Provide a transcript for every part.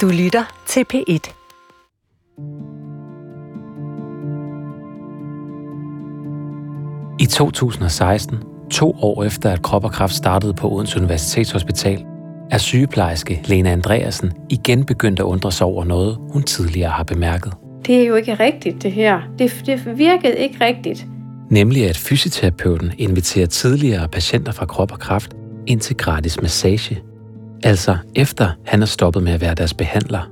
Du lytter til P1. I 2016, to år efter at Krop og Kraft startede på Odense Universitetshospital, er sygeplejerske Lena Andreasen igen begyndt at undre sig over noget, hun tidligere har bemærket. Det er jo ikke rigtigt, det her. Det, det virkede ikke rigtigt. Nemlig at fysioterapeuten inviterer tidligere patienter fra Krop og Kraft ind til gratis massage. Altså efter han er stoppet med at være deres behandler.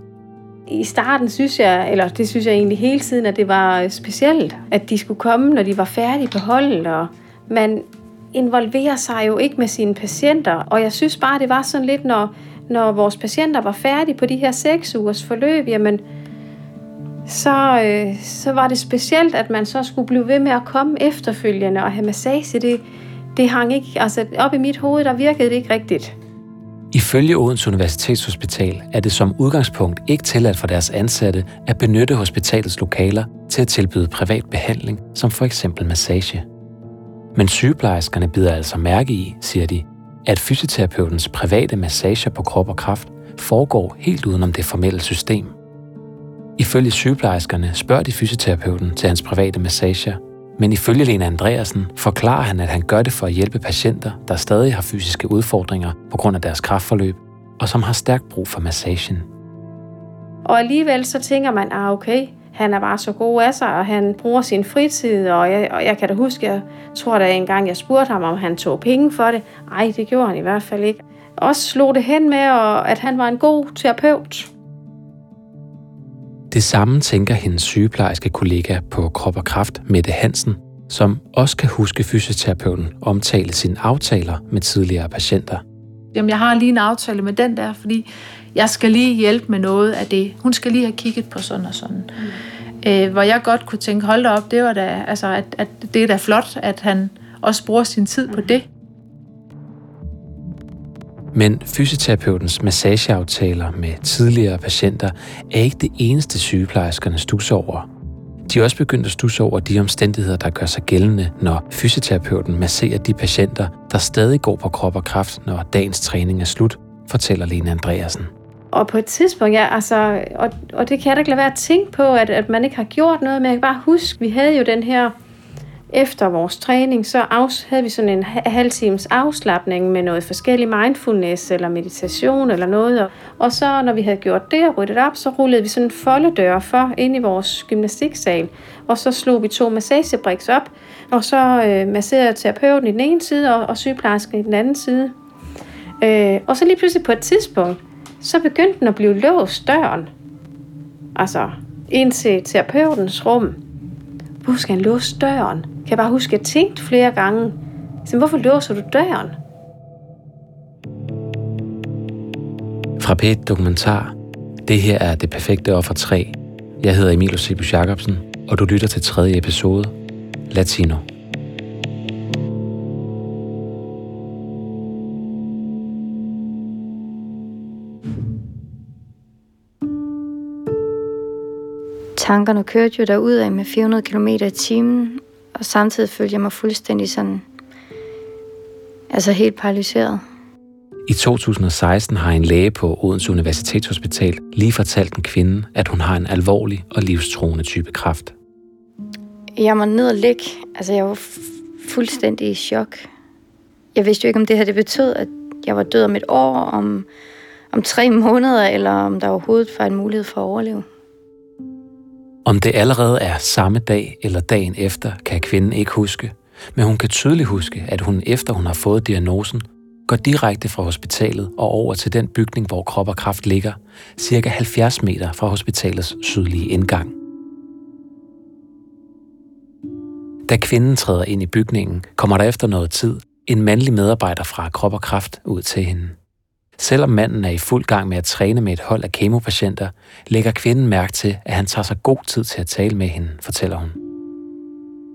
I starten synes jeg, eller det synes jeg egentlig hele tiden, at det var øh, specielt, at de skulle komme, når de var færdige på holdet. Og man involverer sig jo ikke med sine patienter, og jeg synes bare, det var sådan lidt, når, når vores patienter var færdige på de her seks ugers forløb, jamen, så, øh, så var det specielt, at man så skulle blive ved med at komme efterfølgende og have massage. Det, det hang ikke, altså op i mit hoved, der virkede det ikke rigtigt. Ifølge Odense Universitetshospital er det som udgangspunkt ikke tilladt for deres ansatte at benytte hospitalets lokaler til at tilbyde privat behandling, som for eksempel massage. Men sygeplejerskerne bider altså mærke i, siger de, at fysioterapeutens private massager på krop og kraft foregår helt udenom det formelle system. Ifølge sygeplejerskerne spørger de fysioterapeuten til hans private massager, men ifølge Lena Andreasen forklarer han, at han gør det for at hjælpe patienter, der stadig har fysiske udfordringer på grund af deres kraftforløb, og som har stærkt brug for massagen. Og alligevel så tænker man, ah okay, han er bare så god af sig, og han bruger sin fritid, og jeg, og jeg kan da huske, jeg tror da engang, jeg spurgte ham, om han tog penge for det. Ej, det gjorde han i hvert fald ikke. Også slog det hen med, at han var en god terapeut. Det samme tænker hendes sygeplejerske kollega på Krop og Kraft, Mette Hansen, som også kan huske fysioterapeuten omtale sine aftaler med tidligere patienter. Jamen, jeg har lige en aftale med den der, fordi jeg skal lige hjælpe med noget af det. Hun skal lige have kigget på sådan og sådan. Mm. Øh, hvor jeg godt kunne tænke, hold da op, det var da, altså, at, at det er da flot, at han også bruger sin tid på det. Men fysioterapeutens massageaftaler med tidligere patienter er ikke det eneste sygeplejerskerne stusser over. De er også begyndt at stusse over de omstændigheder, der gør sig gældende, når fysioterapeuten masserer de patienter, der stadig går på krop og kraft, når dagens træning er slut, fortæller Lene Andreasen. Og på et tidspunkt, ja, altså, og, og det kan jeg da ikke lade være at tænke på, at, at man ikke har gjort noget, men jeg kan bare huske, vi havde jo den her efter vores træning, så havde vi sådan en halv times afslappning med noget forskellig mindfulness eller meditation eller noget. Og så når vi havde gjort det og ryddet op, så rullede vi sådan en foldedør for ind i vores gymnastiksal. Og så slog vi to massagebriks op, og så øh, masserede terapeuten i den ene side og, og sygeplejersken i den anden side. Øh, og så lige pludselig på et tidspunkt, så begyndte den at blive låst døren. Altså ind til terapeutens rum. Hvor skal han låse døren? Kan jeg bare huske, at jeg tænkte flere gange, så hvorfor låser du døren? Fra p Dokumentar. Det her er Det Perfekte Offer 3. Jeg hedder Emil Osibus Jacobsen, og du lytter til tredje episode, Latino. Tankerne kørte jo derud med 400 km i timen, og samtidig følte jeg mig fuldstændig sådan, altså helt paralyseret. I 2016 har en læge på Odense Universitetshospital lige fortalt en kvinde, at hun har en alvorlig og livstruende type kræft. Jeg var ned og ligge. Altså, jeg var fuldstændig i chok. Jeg vidste jo ikke, om det her det betød, at jeg var død om et år, om, om tre måneder, eller om der overhovedet var en mulighed for at overleve. Om det allerede er samme dag eller dagen efter, kan kvinden ikke huske, men hun kan tydeligt huske, at hun efter hun har fået diagnosen, går direkte fra hospitalet og over til den bygning, hvor krop og kraft ligger, cirka 70 meter fra hospitalets sydlige indgang. Da kvinden træder ind i bygningen, kommer der efter noget tid en mandlig medarbejder fra Krop og Kraft ud til hende. Selvom manden er i fuld gang med at træne med et hold af kemopatienter, lægger kvinden mærke til, at han tager sig god tid til at tale med hende, fortæller hun.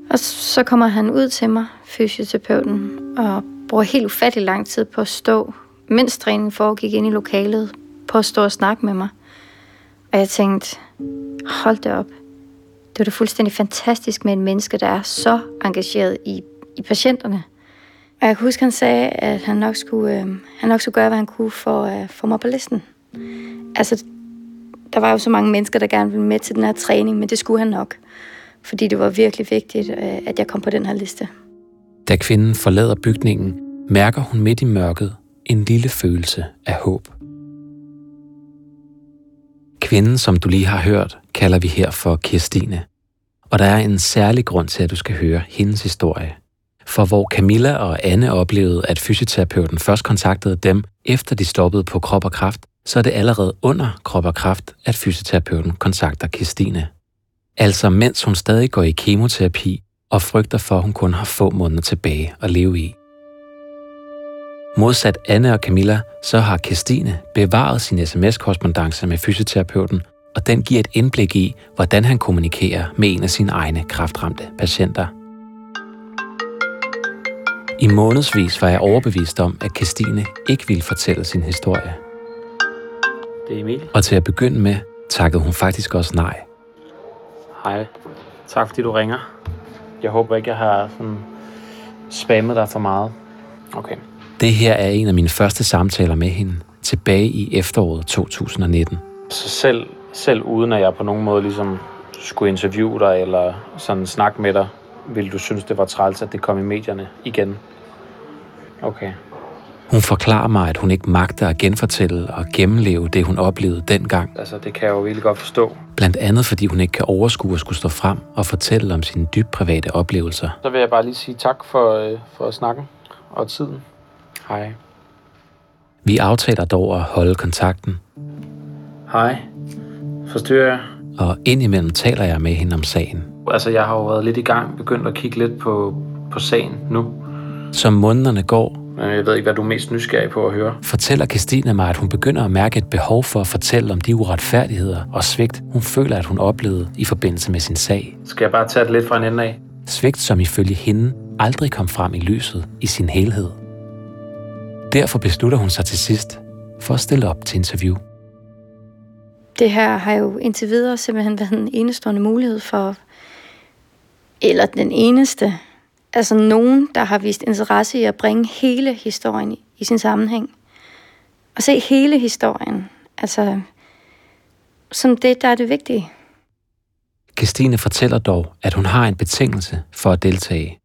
Og så kommer han ud til mig, fysioterapeuten, og bruger helt ufattelig lang tid på at stå, mens træningen foregik ind i lokalet, på at stå og snakke med mig. Og jeg tænkte, hold det op. Det var da fuldstændig fantastisk med en menneske, der er så engageret i, i patienterne. Og jeg kan huske, han sagde, at han nok skulle, øh, han nok skulle gøre, hvad han kunne for øh, at øh, få mig på listen. Altså, der var jo så mange mennesker, der gerne ville med til den her træning, men det skulle han nok. Fordi det var virkelig vigtigt, øh, at jeg kom på den her liste. Da kvinden forlader bygningen, mærker hun midt i mørket en lille følelse af håb. Kvinden, som du lige har hørt, kalder vi her for Kirstine. Og der er en særlig grund til, at du skal høre hendes historie. For hvor Camilla og Anne oplevede, at fysioterapeuten først kontaktede dem, efter de stoppede på krop og kraft, så er det allerede under krop og kraft, at fysioterapeuten kontakter Kirstine. Altså mens hun stadig går i kemoterapi og frygter for, at hun kun har få måneder tilbage at leve i. Modsat Anne og Camilla, så har Kirstine bevaret sin sms-korrespondence med fysioterapeuten, og den giver et indblik i, hvordan han kommunikerer med en af sine egne kraftramte patienter. I månedsvis var jeg overbevist om, at Kirstine ikke ville fortælle sin historie. Det er Emil. Og til at begynde med, takkede hun faktisk også nej. Hej. Tak fordi du ringer. Jeg håber ikke, jeg har sådan spammet dig for meget. Okay. Det her er en af mine første samtaler med hende, tilbage i efteråret 2019. Så selv, selv uden at jeg på nogen måde ligesom skulle interviewe dig eller sådan snakke med dig, ville du synes, det var træls, at det kom i medierne igen? Okay. Hun forklarer mig, at hun ikke magter at genfortælle og gennemleve det, hun oplevede dengang. Altså, det kan jeg jo virkelig godt forstå. Blandt andet, fordi hun ikke kan overskue at skulle stå frem og fortælle om sine dybt private oplevelser. Så vil jeg bare lige sige tak for, øh, for snakken og tiden. Hej. Vi aftaler dog at holde kontakten, Hej. Forstyrrer jeg? og indimellem taler jeg med hende om sagen. Altså, jeg har jo været lidt i gang, begyndt at kigge lidt på, på sagen nu. Som månederne går, Men jeg ved ikke, hvad du er mest nysgerrig på at høre. fortæller Christine mig, at hun begynder at mærke et behov for at fortælle om de uretfærdigheder og svigt, hun føler, at hun oplevede i forbindelse med sin sag. Skal jeg bare tage det lidt fra en ende af? Svigt, som ifølge hende aldrig kom frem i lyset i sin helhed. Derfor beslutter hun sig til sidst for at stille op til interview. Det her har jo indtil videre simpelthen været en enestående mulighed for, eller den eneste, altså nogen, der har vist interesse i at bringe hele historien i, i sin sammenhæng. Og se hele historien, altså som det, der er det vigtige. Christine fortæller dog, at hun har en betingelse for at deltage.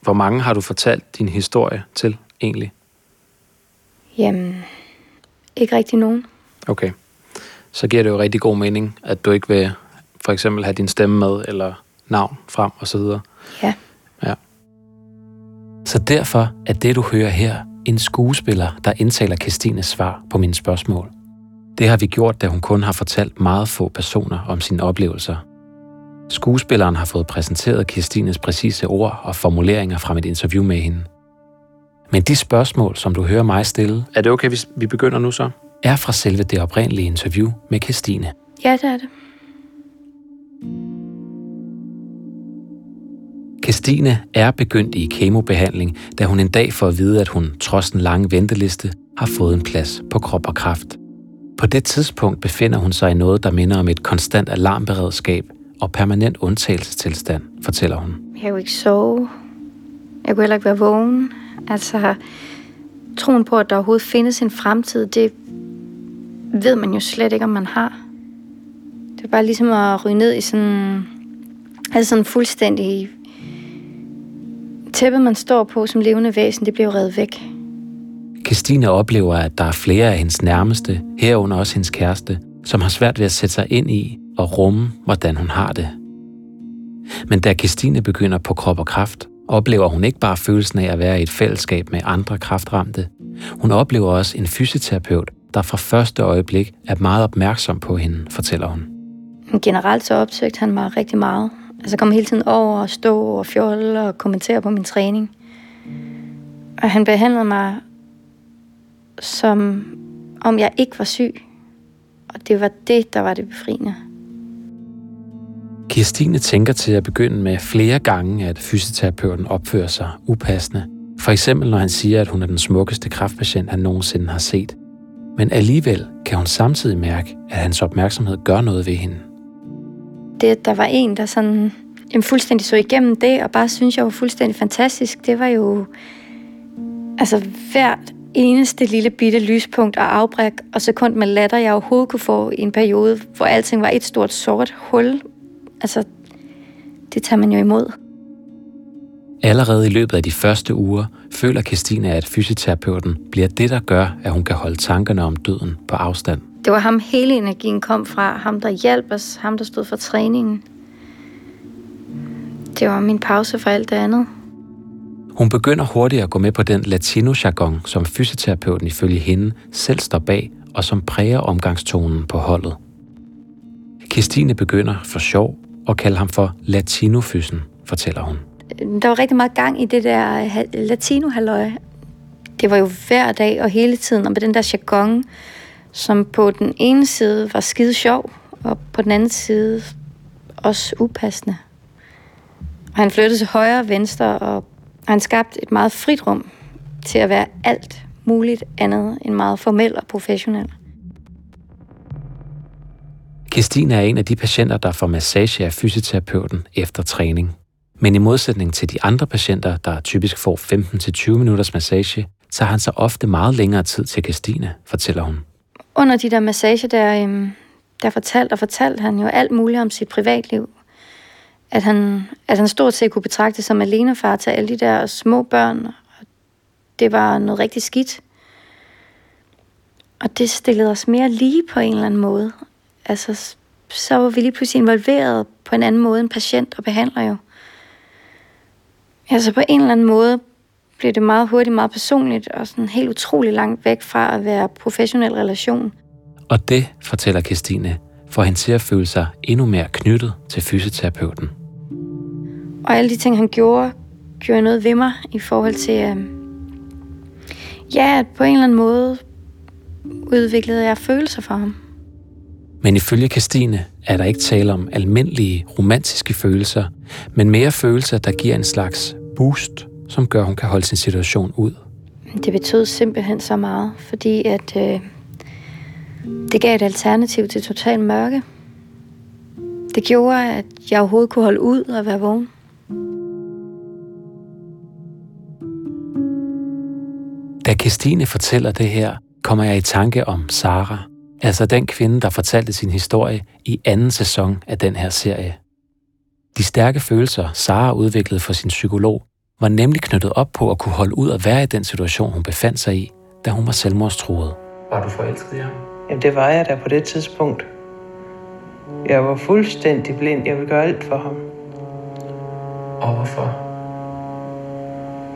Hvor mange har du fortalt din historie til egentlig? Jamen, ikke rigtig nogen. Okay. Så giver det jo rigtig god mening, at du ikke vil for eksempel have din stemme med, eller navn frem og så videre. Ja. Ja. Så derfor er det, du hører her, en skuespiller, der indtaler Christines svar på mine spørgsmål. Det har vi gjort, da hun kun har fortalt meget få personer om sine oplevelser. Skuespilleren har fået præsenteret Kirstines præcise ord og formuleringer fra mit interview med hende. Men de spørgsmål, som du hører mig stille, Er det okay, hvis vi begynder nu så? er fra selve det oprindelige interview med Kirstine. Ja, det er det. Christine er begyndt i kemobehandling, da hun en dag får at vide, at hun, trods den lange venteliste, har fået en plads på krop og kraft. På det tidspunkt befinder hun sig i noget, der minder om et konstant alarmberedskab og permanent undtagelsestilstand, fortæller hun. Jeg kunne ikke sove. Jeg kunne heller ikke være vågen. Altså, troen på, at der overhovedet findes en fremtid, det ved man jo slet ikke, om man har. Det er bare ligesom at ryge ned i sådan, altså sådan fuldstændig tæppet, man står på som levende væsen, det bliver revet væk. Christine oplever, at der er flere af hendes nærmeste, herunder også hendes kæreste, som har svært ved at sætte sig ind i og rumme, hvordan hun har det. Men da Christine begynder på krop og kraft, oplever hun ikke bare følelsen af at være i et fællesskab med andre kraftramte. Hun oplever også en fysioterapeut, der fra første øjeblik er meget opmærksom på hende, fortæller hun. Men generelt så opsøgte han mig rigtig meget. Altså kom hele tiden over og stå og fjolle og kommentere på min træning. Og han behandlede mig som om jeg ikke var syg. Og det var det, der var det befriende. Kirstine tænker til at begynde med flere gange, at fysioterapeuten opfører sig upassende. For eksempel når han siger, at hun er den smukkeste kraftpatient, han nogensinde har set. Men alligevel kan hun samtidig mærke, at hans opmærksomhed gør noget ved hende. Det, at der var en, der sådan jamen, fuldstændig så igennem det, og bare synes jeg var fuldstændig fantastisk, det var jo... Altså hvert eneste lille bitte lyspunkt og afbræk og sekund med latter, jeg overhovedet kunne få i en periode, hvor alting var et stort sort hul. Altså, det tager man jo imod. Allerede i løbet af de første uger føler Christina, at fysioterapeuten bliver det, der gør, at hun kan holde tankerne om døden på afstand. Det var ham, hele energien kom fra. Ham, der hjalp os. Ham, der stod for træningen. Det var min pause for alt det andet. Hun begynder hurtigt at gå med på den latino-jargon, som fysioterapeuten ifølge hende selv står bag, og som præger omgangstonen på holdet. Christine begynder for sjov at kalde ham for latinofysen, fortæller hun. Der var rigtig meget gang i det der latino -halløj. Det var jo hver dag og hele tiden, og med den der jargon, som på den ene side var skide sjov, og på den anden side også upassende. Og han flyttede til højre og venstre, og han skabte et meget frit rum til at være alt muligt andet end meget formel og professionel. Christine er en af de patienter, der får massage af fysioterapeuten efter træning. Men i modsætning til de andre patienter, der typisk får 15-20 minutters massage, så han så ofte meget længere tid til Christine, fortæller hun. Under de der massage, der, øhm, der fortalte og fortalte han jo alt muligt om sit privatliv. At han, at han stort set kunne betragte som alenefar til alle de der små børn. Og det var noget rigtig skidt. Og det stillede os mere lige på en eller anden måde. Altså, så var vi lige pludselig involveret på en anden måde end patient og behandler jo. Altså på en eller anden måde blev det meget hurtigt meget personligt og sådan helt utrolig langt væk fra at være professionel relation. Og det, fortæller Christine, får hende til at føle sig endnu mere knyttet til fysioterapeuten. Og alle de ting, han gjorde, gjorde noget ved mig i forhold til, øh, ja, at på en eller anden måde udviklede jeg følelser for ham. Men ifølge Christine er der ikke tale om almindelige romantiske følelser, men mere følelser, der giver en slags boost, som gør, at hun kan holde sin situation ud. Det betød simpelthen så meget, fordi at øh, det gav et alternativ til total mørke. Det gjorde, at jeg overhovedet kunne holde ud og være vågen. Da Christine fortæller det her, kommer jeg i tanke om Sara, altså den kvinde, der fortalte sin historie i anden sæson af den her serie. De stærke følelser, Sara udviklede for sin psykolog, var nemlig knyttet op på at kunne holde ud og være i den situation, hun befandt sig i, da hun var selvmordstruet. Var du forelsket i ham? Jamen, det var jeg da på det tidspunkt. Jeg var fuldstændig blind. Jeg ville gøre alt for ham. Og hvorfor?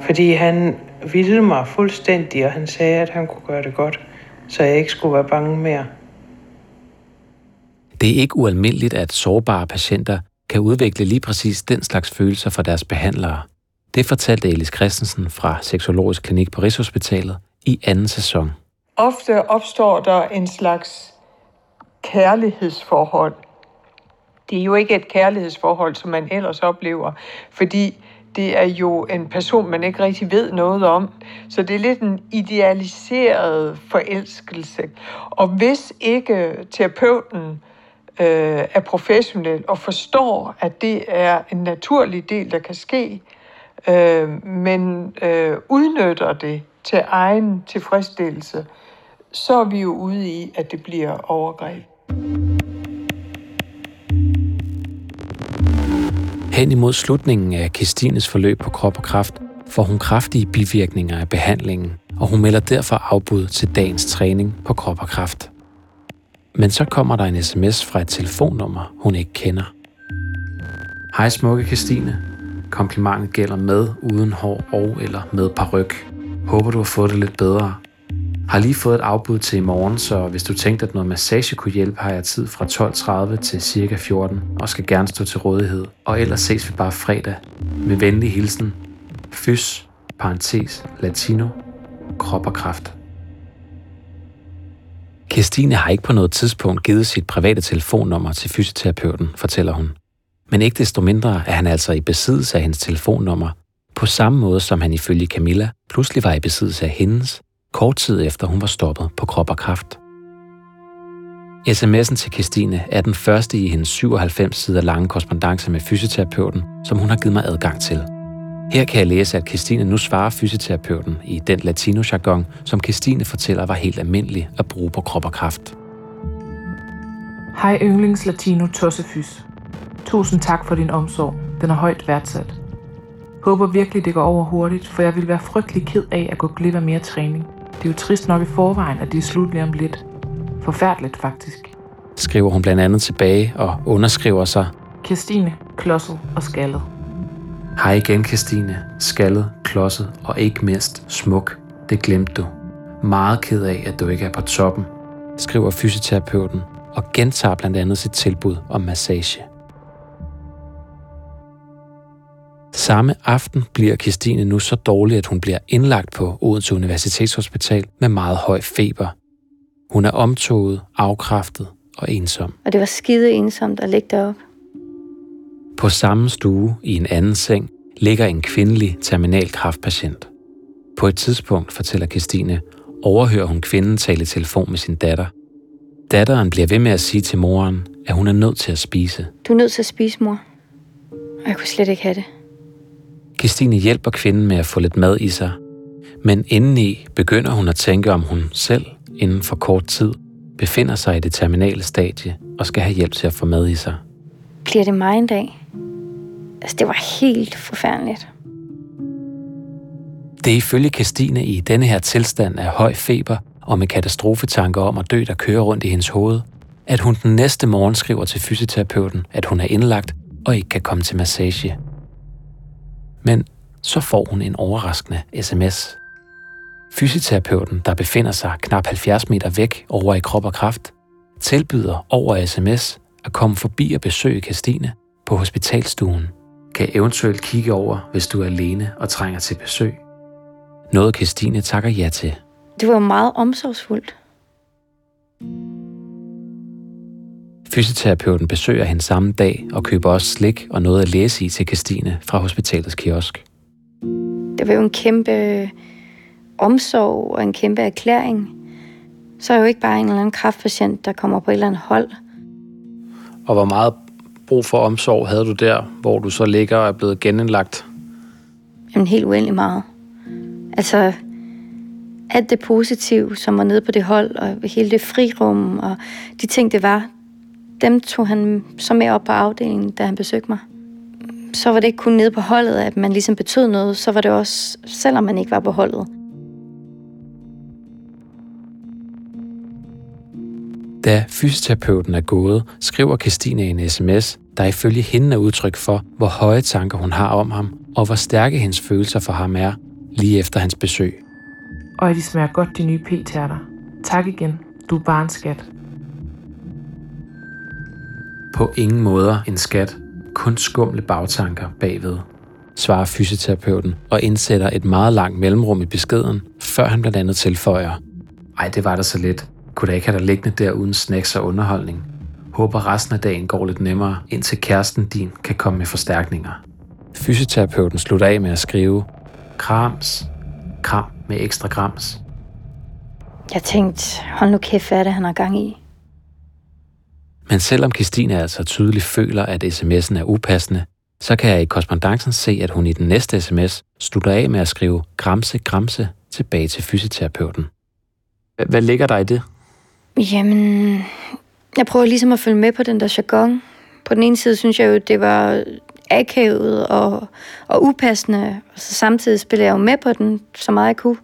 Fordi han ville mig fuldstændig, og han sagde, at han kunne gøre det godt, så jeg ikke skulle være bange mere. Det er ikke ualmindeligt, at sårbare patienter kan udvikle lige præcis den slags følelser for deres behandlere. Det fortalte Elis Christensen fra Seksologisk Klinik på Rigshospitalet i anden sæson. Ofte opstår der en slags kærlighedsforhold. Det er jo ikke et kærlighedsforhold, som man ellers oplever, fordi det er jo en person, man ikke rigtig ved noget om. Så det er lidt en idealiseret forelskelse. Og hvis ikke terapeuten øh, er professionel og forstår, at det er en naturlig del, der kan ske, øh, men øh, udnytter det til egen tilfredsstillelse, så er vi jo ude i, at det bliver overgreb. Hen imod slutningen af Kristines forløb på krop og kraft, får hun kraftige bivirkninger af behandlingen, og hun melder derfor afbud til dagens træning på krop og kraft. Men så kommer der en sms fra et telefonnummer, hun ikke kender. Hej smukke Christine. Komplimentet gælder med, uden hår og eller med paryk. Håber du har fået det lidt bedre. Har lige fået et afbud til i morgen, så hvis du tænkte, at noget massage kunne hjælpe, har jeg tid fra 12.30 til cirka 14 og skal gerne stå til rådighed. Og ellers ses vi bare fredag. Med venlig hilsen. Fys, parentes, latino, krop og kraft. Kirstine har ikke på noget tidspunkt givet sit private telefonnummer til fysioterapeuten, fortæller hun. Men ikke desto mindre er han altså i besiddelse af hendes telefonnummer, på samme måde som han ifølge Camilla pludselig var i besiddelse af hendes, kort tid efter hun var stoppet på krop og kraft. SMS'en til Christine er den første i hendes 97 sider lange korrespondence med fysioterapeuten, som hun har givet mig adgang til. Her kan jeg læse, at Christine nu svarer fysioterapeuten i den latino-jargon, som Christine fortæller var helt almindelig at bruge på krop og kraft. Hej yndlings latino tossefys. Tusind tak for din omsorg. Den er højt værdsat. Håber virkelig, det går over hurtigt, for jeg vil være frygtelig ked af at gå glip af mere træning. Det er jo trist nok i forvejen, at det er slut lige om lidt. Forfærdeligt faktisk. Skriver hun blandt andet tilbage og underskriver sig. Kirstine, klodset og skaldet. Hej igen, Christine. Skaldet, klodset og ikke mindst smuk. Det glemte du. Meget ked af, at du ikke er på toppen, skriver fysioterapeuten og gentager blandt andet sit tilbud om massage. Samme aften bliver Christine nu så dårlig, at hun bliver indlagt på Odense Universitetshospital med meget høj feber. Hun er omtoget, afkræftet og ensom. Og det var skide ensomt at ligge deroppe. På samme stue i en anden seng ligger en kvindelig terminal kraftpatient. På et tidspunkt, fortæller Christine, overhører hun kvinden tale i telefon med sin datter. Datteren bliver ved med at sige til moren, at hun er nødt til at spise. Du er nødt til at spise, mor. Og jeg kunne slet ikke have det. Christine hjælper kvinden med at få lidt mad i sig, men indeni begynder hun at tænke, om hun selv inden for kort tid befinder sig i det terminale stadie og skal have hjælp til at få mad i sig. Bliver det mig en dag? Altså, det var helt forfærdeligt. Det er ifølge Christine i denne her tilstand af høj feber og med katastrofetanker om at dø, der kører rundt i hendes hoved, at hun den næste morgen skriver til fysioterapeuten, at hun er indlagt og ikke kan komme til massage. Men så får hun en overraskende sms. Fysioterapeuten, der befinder sig knap 70 meter væk over i krop og kraft, tilbyder over sms at komme forbi og besøge Christine på hospitalstuen. Kan eventuelt kigge over, hvis du er alene og trænger til besøg. Noget Christine takker ja til. Det var meget omsorgsfuldt. Fysioterapeuten besøger hende samme dag og køber også slik og noget at læse i til Christine fra hospitalets kiosk. Det var jo en kæmpe omsorg og en kæmpe erklæring. Så er jo ikke bare en eller anden kraftpatient, der kommer på et eller andet hold. Og hvor meget brug for omsorg havde du der, hvor du så ligger og er blevet genindlagt? Jamen helt uendelig meget. Altså, alt det positive, som var nede på det hold, og hele det frirum, og de ting, det var, dem tog han så med op på afdelingen, da han besøgte mig. Så var det ikke kun nede på holdet, at man ligesom betød noget, så var det også, selvom man ikke var på holdet. Da fysioterapeuten er gået, skriver Christine en sms, der ifølge hende er udtryk for, hvor høje tanker hun har om ham, og hvor stærke hendes følelser for ham er, lige efter hans besøg. Og de smager godt, de nye p-tærter. Tak igen. Du er bare en skat. På ingen måder en skat, kun skumle bagtanker bagved, svarer fysioterapeuten og indsætter et meget langt mellemrum i beskeden, før han blandt andet tilføjer. Ej, det var da så lidt. Kunne da ikke have dig liggende der uden snacks og underholdning. Håber resten af dagen går lidt nemmere, indtil kæresten din kan komme med forstærkninger. Fysioterapeuten slutter af med at skrive, krams, kram med ekstra grams. Jeg tænkte, hold nu kæft, hvad er det, han har gang i? Men selvom Christine altså tydeligt føler, at sms'en er upassende, så kan jeg i korrespondancen se, at hun i den næste sms slutter af med at skrive gramse, gramse tilbage til fysioterapeuten. Hvad ligger der i det? Jamen, jeg prøver ligesom at følge med på den der jargon. På den ene side synes jeg jo, det var akavet og, og upassende, og så samtidig spiller jeg jo med på den, så meget jeg kunne.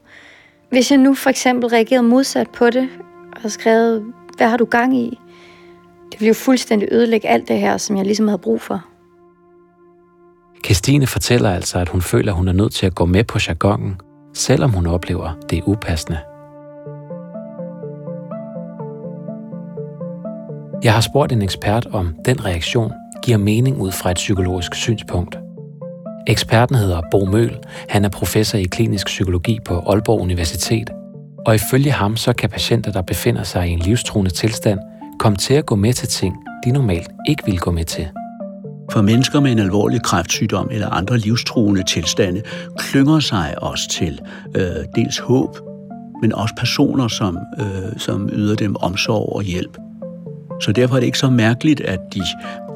Hvis jeg nu for eksempel reagerede modsat på det, og skrevet, hvad har du gang i? Det ville jo fuldstændig ødelægge alt det her, som jeg ligesom havde brug for. Christine fortæller altså, at hun føler, at hun er nødt til at gå med på jargonen, selvom hun oplever, det er upassende. Jeg har spurgt en ekspert om den reaktion giver mening ud fra et psykologisk synspunkt. Eksperten hedder Bo Møl. Han er professor i klinisk psykologi på Aalborg Universitet. Og ifølge ham så kan patienter, der befinder sig i en livstruende tilstand, komme til at gå med til ting, de normalt ikke vil gå med til. For mennesker med en alvorlig kræftsygdom eller andre livstruende tilstande klynger sig også til øh, dels håb, men også personer, som, øh, som yder dem omsorg og hjælp. Så derfor er det ikke så mærkeligt, at de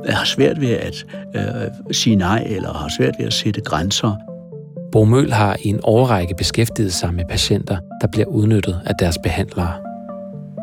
har svært ved at øh, sige nej, eller har svært ved at sætte grænser. Bo Møl har i en årrække beskæftiget sig med patienter, der bliver udnyttet af deres behandlere.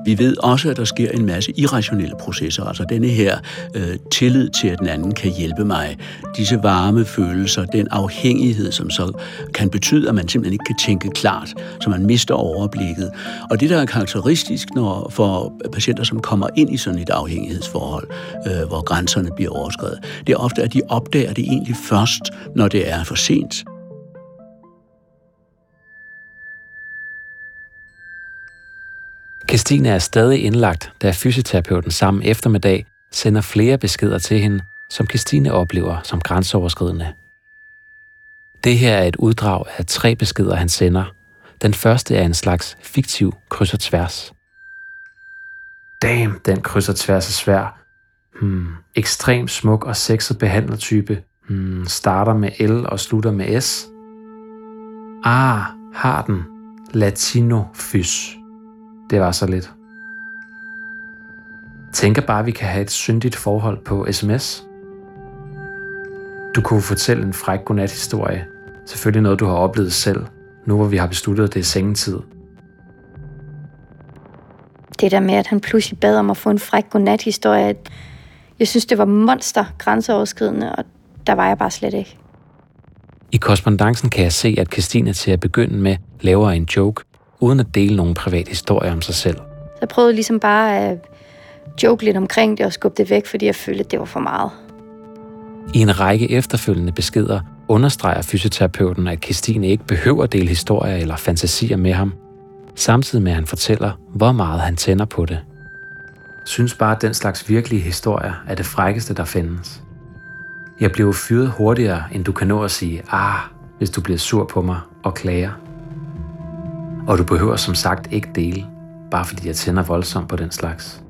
Vi ved også, at der sker en masse irrationelle processer, altså denne her øh, tillid til, at den anden kan hjælpe mig. Disse varme følelser, den afhængighed, som så kan betyde, at man simpelthen ikke kan tænke klart, så man mister overblikket. Og det, der er karakteristisk når, for patienter, som kommer ind i sådan et afhængighedsforhold, øh, hvor grænserne bliver overskrevet, det er ofte, at de opdager det egentlig først, når det er for sent. Christine er stadig indlagt, da fysioterapeuten samme eftermiddag sender flere beskeder til hende, som Christine oplever som grænseoverskridende. Det her er et uddrag af tre beskeder, han sender. Den første er en slags fiktiv kryds og tværs. Damn, den kryds og tværs er svær. Hmm, ekstrem smuk og sexet behandlertype. Hmm, starter med L og slutter med S. Ah, har den. Latino fys. Det var så lidt. Tænker bare, at vi kan have et syndigt forhold på sms. Du kunne fortælle en fræk godnat-historie. Selvfølgelig noget, du har oplevet selv, nu hvor vi har besluttet, at det er sengetid. Det der med, at han pludselig bad om at få en fræk godnat-historie, jeg synes, det var monster grænseoverskridende, og der var jeg bare slet ikke. I korrespondancen kan jeg se, at Christine til at begynde med laver en joke, uden at dele nogen privat historie om sig selv. Så jeg prøvede ligesom bare at joke lidt omkring det og skubbe det væk, fordi jeg følte, at det var for meget. I en række efterfølgende beskeder understreger fysioterapeuten, at Christine ikke behøver at dele historier eller fantasier med ham, samtidig med at han fortæller, hvor meget han tænder på det. Synes bare, at den slags virkelige historier er det frækkeste, der findes. Jeg bliver fyret hurtigere, end du kan nå at sige, ah, hvis du bliver sur på mig og klager. Og du behøver som sagt ikke dele, bare fordi jeg tænder voldsomt på den slags.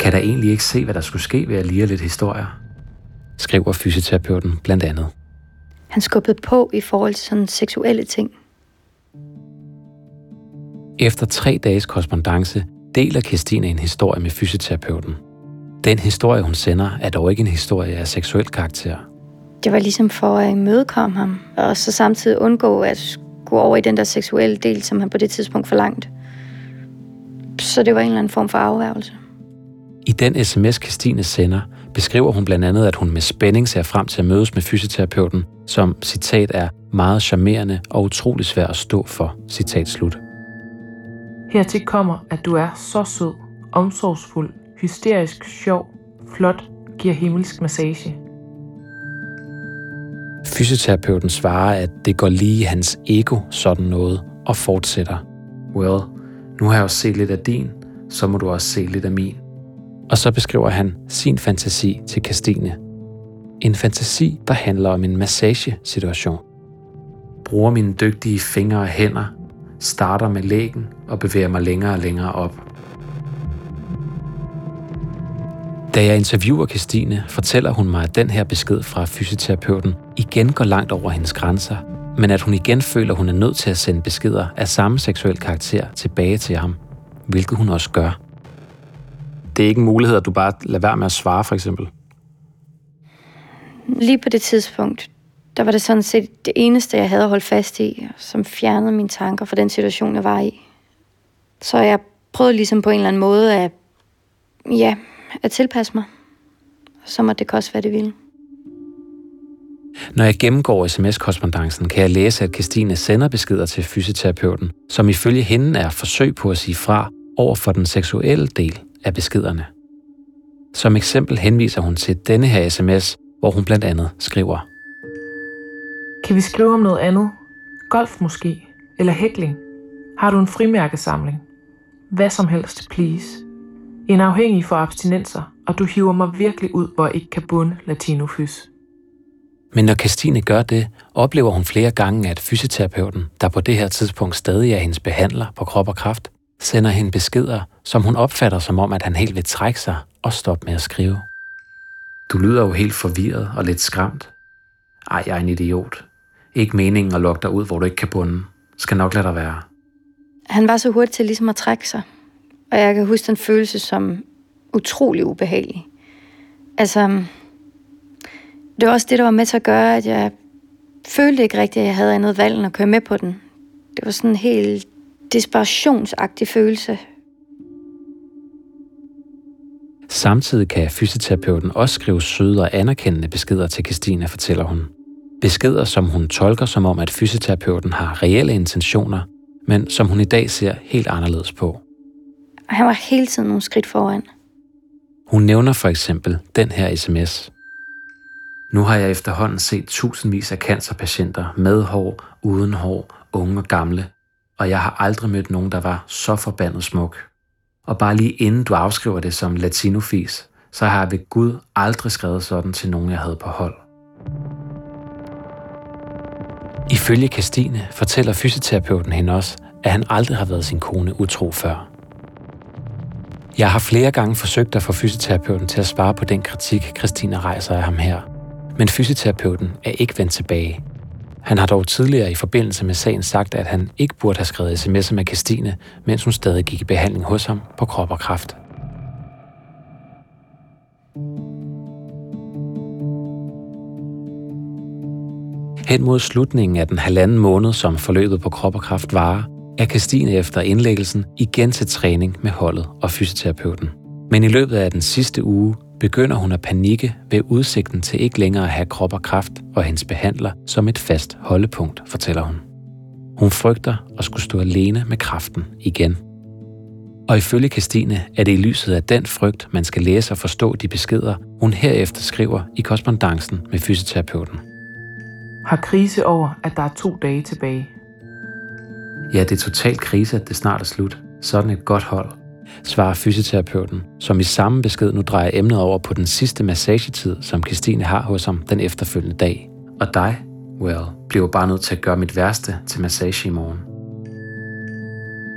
Kan der egentlig ikke se, hvad der skulle ske ved at lire lidt historier? Skriver fysioterapeuten blandt andet. Han skubbede på i forhold til sådan seksuelle ting. Efter tre dages korrespondence deler Christine en historie med fysioterapeuten. Den historie, hun sender, er dog ikke en historie af seksuel karakter. Det var ligesom for at imødekomme ham, og så samtidig undgå at gå over i den der seksuelle del, som han på det tidspunkt forlangte. Så det var en eller anden form for afværgelse. I den sms, Christine sender, beskriver hun blandt andet, at hun med spænding ser frem til at mødes med fysioterapeuten, som, citat, er meget charmerende og utrolig svær at stå for, citat slut. Hertil kommer, at du er så sød, omsorgsfuld, hysterisk sjov, flot, giver himmelsk massage. Fysioterapeuten svarer, at det går lige hans ego sådan noget, og fortsætter. Well, nu har jeg også set lidt af din, så må du også se lidt af min. Og så beskriver han sin fantasi til Christine. En fantasi, der handler om en massagesituation. Bruger mine dygtige fingre og hænder, starter med lægen og bevæger mig længere og længere op. Da jeg interviewer Christine, fortæller hun mig, at den her besked fra fysioterapeuten igen går langt over hendes grænser, men at hun igen føler, at hun er nødt til at sende beskeder af samme seksuel karakter tilbage til ham, hvilket hun også gør. Det er ikke en mulighed, at du bare lader være med at svare, for eksempel? Lige på det tidspunkt, der var det sådan set det eneste, jeg havde at holde fast i, som fjernede mine tanker fra den situation, jeg var i. Så jeg prøvede ligesom på en eller anden måde at, ja, at tilpasse mig. Så må det koste, hvad det ville. Når jeg gennemgår sms-korrespondancen, kan jeg læse, at Christine sender beskeder til fysioterapeuten, som ifølge hende er forsøg på at sige fra over for den seksuelle del af beskederne. Som eksempel henviser hun til denne her sms, hvor hun blandt andet skriver. Kan vi skrive om noget andet? Golf måske? Eller hækling? Har du en frimærkesamling? Hvad som helst, please. En afhængig for abstinenser, og du hiver mig virkelig ud, hvor jeg ikke kan bunde latinofys. Men når Christine gør det, oplever hun flere gange, at fysioterapeuten, der på det her tidspunkt stadig er hendes behandler på krop og kraft, sender hende beskeder, som hun opfatter som om, at han helt vil trække sig og stoppe med at skrive. Du lyder jo helt forvirret og lidt skræmt. Ej, jeg er en idiot. Ikke meningen at lokke dig ud, hvor du ikke kan bunde. Skal nok lade dig være. Han var så hurtig til ligesom at trække sig. Og jeg kan huske den følelse som utrolig ubehagelig. Altså, det var også det, der var med til at gøre, at jeg følte ikke rigtigt, at jeg havde andet valg end at køre med på den. Det var sådan en helt desperationsagtig følelse. Samtidig kan fysioterapeuten også skrive søde og anerkendende beskeder til Christina, fortæller hun. Beskeder, som hun tolker som om, at fysioterapeuten har reelle intentioner, men som hun i dag ser helt anderledes på. Og han var hele tiden nogle skridt foran. Hun nævner for eksempel den her sms. Nu har jeg efterhånden set tusindvis af cancerpatienter med hår, uden hår, unge og gamle, og jeg har aldrig mødt nogen, der var så forbandet smuk. Og bare lige inden du afskriver det som latinofis, så har jeg ved Gud aldrig skrevet sådan til nogen, jeg havde på hold. Ifølge Kastine fortæller fysioterapeuten hende også, at han aldrig har været sin kone utro før. Jeg har flere gange forsøgt at få fysioterapeuten til at svare på den kritik, Christina rejser af ham her. Men fysioterapeuten er ikke vendt tilbage. Han har dog tidligere i forbindelse med sagen sagt, at han ikke burde have skrevet sms'er med Christine, mens hun stadig gik i behandling hos ham på krop og kraft. Hen mod slutningen af den halvanden måned, som forløbet på krop og kraft varer, er Christine efter indlæggelsen igen til træning med holdet og fysioterapeuten. Men i løbet af den sidste uge begynder hun at panikke ved udsigten til ikke længere at have krop og kraft og hendes behandler som et fast holdepunkt, fortæller hun. Hun frygter at skulle stå alene med kraften igen. Og ifølge Christine er det i lyset af den frygt, man skal læse og forstå de beskeder, hun herefter skriver i korrespondancen med fysioterapeuten. Har krise over, at der er to dage tilbage. Ja, det er totalt krise, at det snart er slut. Sådan et godt hold, svarer fysioterapeuten, som i samme besked nu drejer emnet over på den sidste massagetid, som Christine har hos ham den efterfølgende dag. Og dig, well, bliver bare nødt til at gøre mit værste til massage i morgen.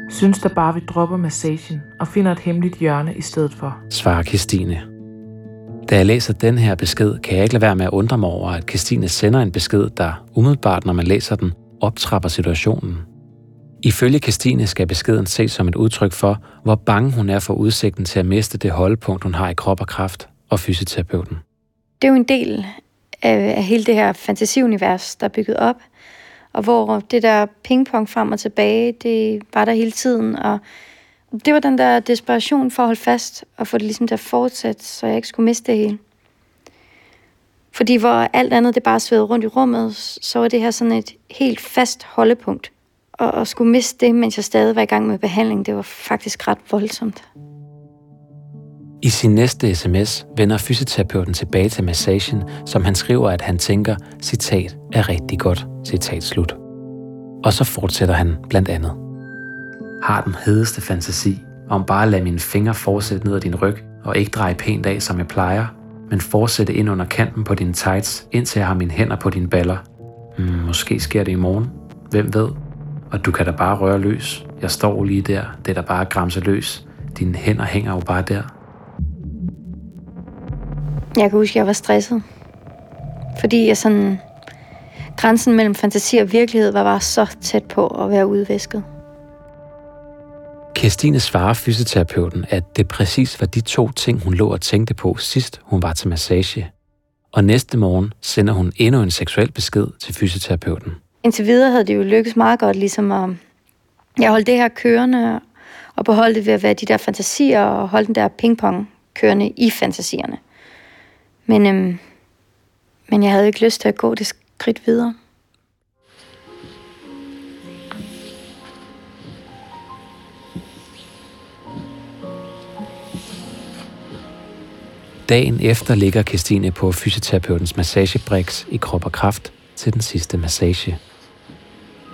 Synes der bare, vi dropper massagen og finder et hemmeligt hjørne i stedet for. Svarer Christine. Da jeg læser den her besked, kan jeg ikke lade være med at undre mig over, at Christine sender en besked, der umiddelbart, når man læser den, optrapper situationen. Ifølge Christine skal beskeden ses som et udtryk for, hvor bange hun er for udsigten til at miste det holdepunkt, hun har i krop og kraft og fysioterapeuten. Det er jo en del af, af hele det her fantasiunivers, der er bygget op, og hvor det der pingpong frem og tilbage, det var der hele tiden, og det var den der desperation for at holde fast og få det ligesom til at fortsætte, så jeg ikke skulle miste det hele. Fordi hvor alt andet det bare svævede rundt i rummet, så var det her sådan et helt fast holdepunkt og at skulle miste det, mens jeg stadig var i gang med behandling, det var faktisk ret voldsomt. I sin næste sms vender fysioterapeuten tilbage til massagen, som han skriver, at han tænker, citat, er rigtig godt, citat slut. Og så fortsætter han blandt andet. Har den hedeste fantasi om bare at lade mine fingre fortsætte ned ad din ryg, og ikke dreje pænt af, som jeg plejer, men fortsætte ind under kanten på dine tights, indtil jeg har mine hænder på dine baller. Hmm, måske sker det i morgen. Hvem ved? Og du kan da bare røre løs. Jeg står lige der. Det er da bare græmse løs. Dine hænder hænger jo bare der. Jeg kan huske, at jeg var stresset. Fordi jeg sådan... Grænsen mellem fantasi og virkelighed var bare så tæt på at være udvæsket. Kirstine svarer fysioterapeuten, at det præcis var de to ting, hun lå og tænkte på sidst hun var til massage. Og næste morgen sender hun endnu en seksuel besked til fysioterapeuten indtil videre havde det jo lykkes meget godt, ligesom at jeg holdt det her kørende, og beholde det ved at være de der fantasier, og holde den der pingpong kørende i fantasierne. Men, øhm, men jeg havde ikke lyst til at gå det skridt videre. Dagen efter ligger Christine på fysioterapeutens massagebriks i krop og kraft til den sidste massage.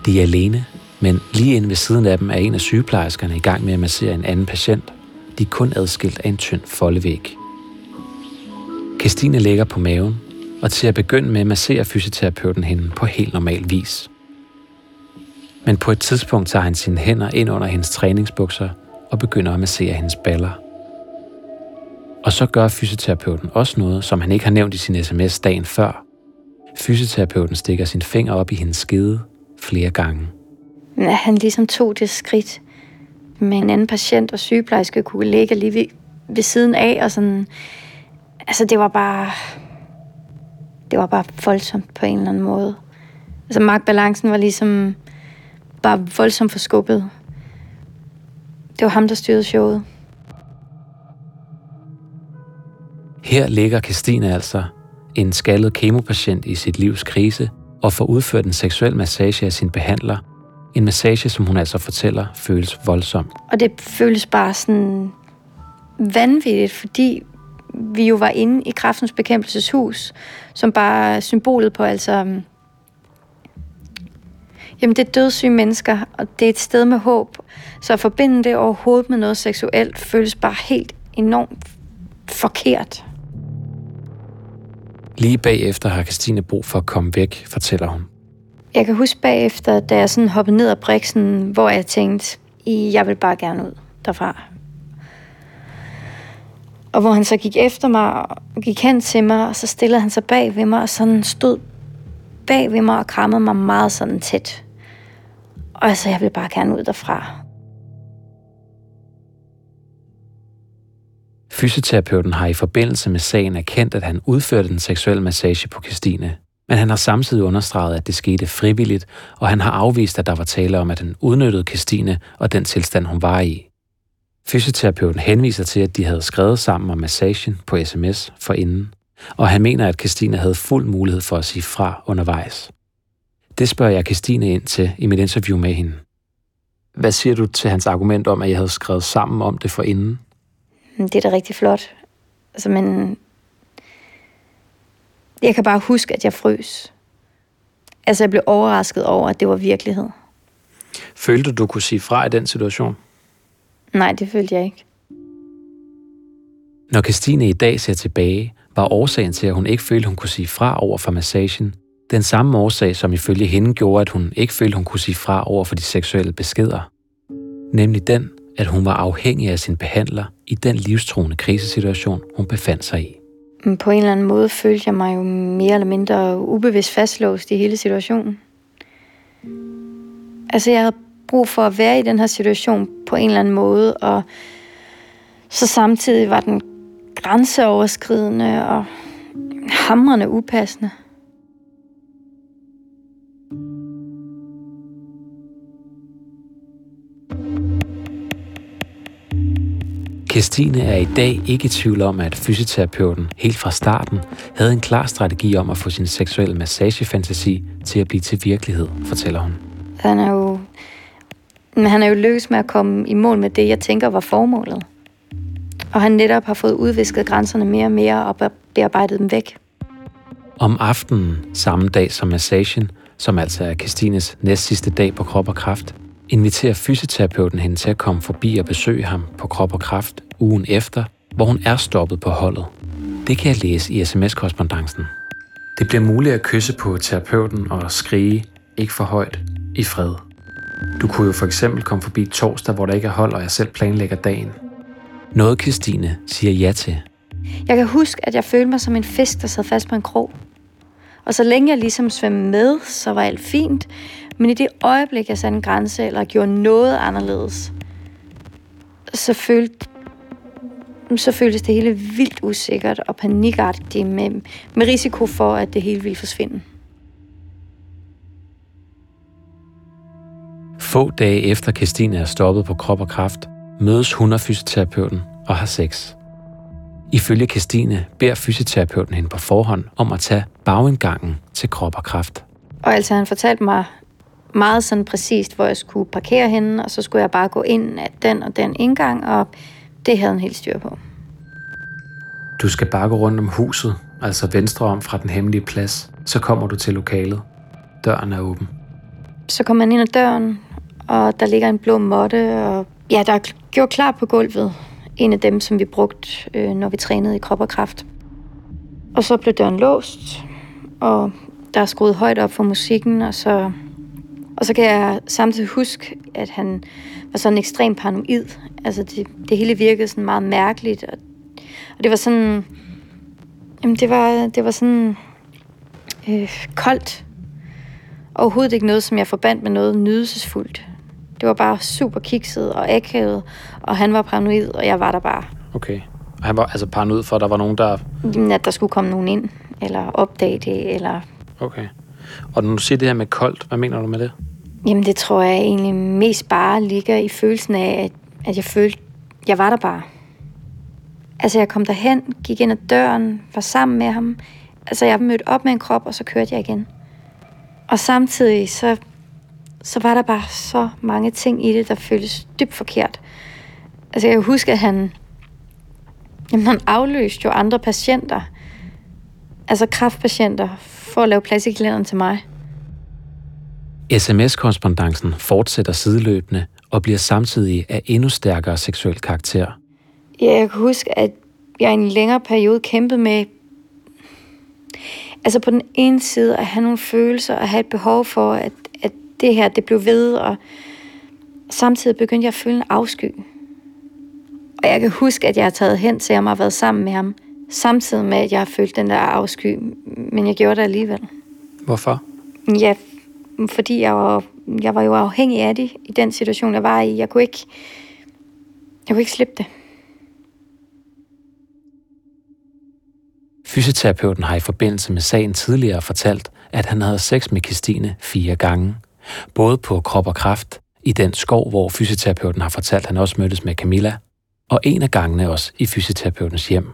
De er alene, men lige inde ved siden af dem er en af sygeplejerskerne i gang med at massere en anden patient. De er kun adskilt af en tynd foldevæg. Christine ligger på maven, og til at begynde med masserer fysioterapeuten hende på helt normal vis. Men på et tidspunkt tager han sine hænder ind under hendes træningsbukser og begynder at massere hendes baller. Og så gør fysioterapeuten også noget, som han ikke har nævnt i sin sms dagen før. Fysioterapeuten stikker sin finger op i hendes skede flere gange. At han ligesom tog det skridt med en anden patient og sygeplejerske kunne ligge lige ved, ved siden af, og sådan, altså det var bare, det var bare voldsomt på en eller anden måde. Altså magtbalancen var ligesom bare voldsomt forskubbet. Det var ham, der styrede showet. Her ligger Christine altså, en skaldet kemopatient i sit livs krise, og får udført en seksuel massage af sin behandler. En massage, som hun altså fortæller, føles voldsom. Og det føles bare sådan vanvittigt, fordi vi jo var inde i kraftens bekæmpelseshus, som bare er symbolet på altså... Jamen, det er dødssyge mennesker, og det er et sted med håb. Så at forbinde det overhovedet med noget seksuelt, føles bare helt enormt forkert. Lige bagefter har Christine brug for at komme væk, fortæller hun. Jeg kan huske bagefter, da jeg sådan hoppede ned ad briksen, hvor jeg tænkte, jeg vil bare gerne ud derfra. Og hvor han så gik efter mig og gik hen til mig, og så stillede han sig bag ved mig, og sådan stod bag ved mig og krammede mig meget sådan tæt. Og altså, jeg ville bare gerne ud derfra. Fysioterapeuten har i forbindelse med sagen erkendt, at han udførte den seksuelle massage på Christine. Men han har samtidig understreget, at det skete frivilligt, og han har afvist, at der var tale om, at han udnyttede Christine og den tilstand, hun var i. Fysioterapeuten henviser til, at de havde skrevet sammen om massagen på sms forinden, og han mener, at Christine havde fuld mulighed for at sige fra undervejs. Det spørger jeg Christine ind til i mit interview med hende. Hvad siger du til hans argument om, at jeg havde skrevet sammen om det forinden? Det er da rigtig flot. Altså, men jeg kan bare huske, at jeg frøs. Altså, jeg blev overrasket over, at det var virkelighed. Følte du, du kunne sige fra i den situation? Nej, det følte jeg ikke. Når Christine i dag ser tilbage, var årsagen til, at hun ikke følte, hun kunne sige fra over for massagen, den samme årsag, som ifølge hende gjorde, at hun ikke følte, hun kunne sige fra over for de seksuelle beskeder. Nemlig den, at hun var afhængig af sin behandler i den livstruende krisesituation, hun befandt sig i. På en eller anden måde følte jeg mig jo mere eller mindre ubevidst fastlåst i hele situationen. Altså jeg havde brug for at være i den her situation på en eller anden måde, og så samtidig var den grænseoverskridende og hamrende upassende. Christine er i dag ikke i tvivl om, at fysioterapeuten helt fra starten havde en klar strategi om at få sin seksuelle massagefantasi til at blive til virkelighed, fortæller hun. Han er jo, men han er jo lykkedes med at komme i mål med det, jeg tænker var formålet. Og han netop har fået udvisket grænserne mere og mere og bearbejdet dem væk. Om aftenen, samme dag som massagen, som altså er Christines næst sidste dag på krop og kraft, inviterer fysioterapeuten hende til at komme forbi og besøge ham på krop og kraft ugen efter, hvor hun er stoppet på holdet. Det kan jeg læse i sms-korrespondancen. Det bliver muligt at kysse på terapeuten og skrige, ikke for højt, i fred. Du kunne jo for eksempel komme forbi torsdag, hvor der ikke er hold, og jeg selv planlægger dagen. Noget Christine siger ja til. Jeg kan huske, at jeg følte mig som en fisk, der sad fast på en krog. Og så længe jeg ligesom svømmede med, så var alt fint. Men i det øjeblik, jeg satte en grænse eller gjorde noget anderledes, så følte så føltes det hele vildt usikkert og panikagtigt med, med risiko for, at det hele ville forsvinde. Få dage efter Christine er stoppet på krop og kraft, mødes hun og fysioterapeuten og har sex. Ifølge Christine beder fysioterapeuten hende på forhånd om at tage bagindgangen til krop og kraft. Og altså han fortalte mig meget sådan præcist, hvor jeg skulle parkere henne, og så skulle jeg bare gå ind af den og den indgang, og det havde han helt styr på. Du skal bare gå rundt om huset, altså venstre om fra den hemmelige plads. Så kommer du til lokalet. Døren er åben. Så kommer man ind ad døren, og der ligger en blå måtte, og ja, der er gjort klar på gulvet. En af dem, som vi brugte, øh, når vi trænede i krop og kraft. Og så blev døren låst, og der er skruet højt op for musikken, og så, og så kan jeg samtidig huske, at han var sådan ekstremt paranoid. Altså det, det hele virkede sådan meget mærkeligt, og, og det var sådan, jamen det var, det var sådan øh, koldt. Overhovedet ikke noget, som jeg forbandt med noget nydelsesfuldt. Det var bare super kikset og akavet, og han var paranoid, og jeg var der bare. Okay. Og han var altså paranoid for, at der var nogen, der... At der skulle komme nogen ind, eller opdage det, eller... Okay. Og når du siger det her med koldt, hvad mener du med det? Jamen, det tror jeg egentlig mest bare ligger i følelsen af, at, at jeg følte, jeg var der bare. Altså, jeg kom derhen, gik ind ad døren, var sammen med ham. Altså, jeg mødte op med en krop, og så kørte jeg igen. Og samtidig, så, så var der bare så mange ting i det, der føltes dybt forkert. Altså, jeg husker, at han, jamen, han afløste jo andre patienter. Altså kraftpatienter, for at lave plads i kalenderen til mig. SMS-korrespondancen fortsætter sideløbende og bliver samtidig af endnu stærkere seksuel karakter. Ja, jeg kan huske, at jeg i en længere periode kæmpede med, altså på den ene side at have nogle følelser og have et behov for, at, at det her, det blev ved, og samtidig begyndte jeg at føle en afsky. Og jeg kan huske, at jeg har taget hen til ham og været sammen med ham, samtidig med, at jeg har følt den der afsky, men jeg gjorde det alligevel. Hvorfor? Ja, fordi jeg var, jeg var jo afhængig af det i den situation, jeg var i. Jeg kunne ikke, jeg kunne ikke slippe det. Fysioterapeuten har i forbindelse med sagen tidligere fortalt, at han havde sex med Christine fire gange. Både på krop og kraft, i den skov, hvor fysioterapeuten har fortalt, at han også mødtes med Camilla, og en af gangene også i fysioterapeutens hjem.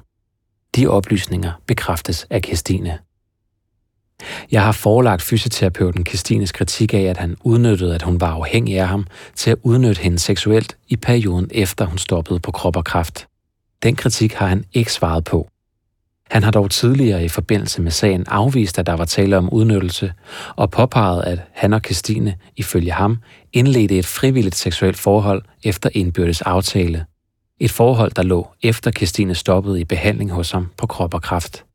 De oplysninger bekræftes af Kirstine. Jeg har forelagt fysioterapeuten Kirstines kritik af, at han udnyttede, at hun var afhængig af ham, til at udnytte hende seksuelt i perioden efter hun stoppede på krop og kraft. Den kritik har han ikke svaret på. Han har dog tidligere i forbindelse med sagen afvist, at der var tale om udnyttelse, og påpeget, at han og Kirstine, ifølge ham, indledte et frivilligt seksuelt forhold efter indbyrdes aftale. Et forhold, der lå efter Christine stoppede i behandling hos ham på krop og kraft.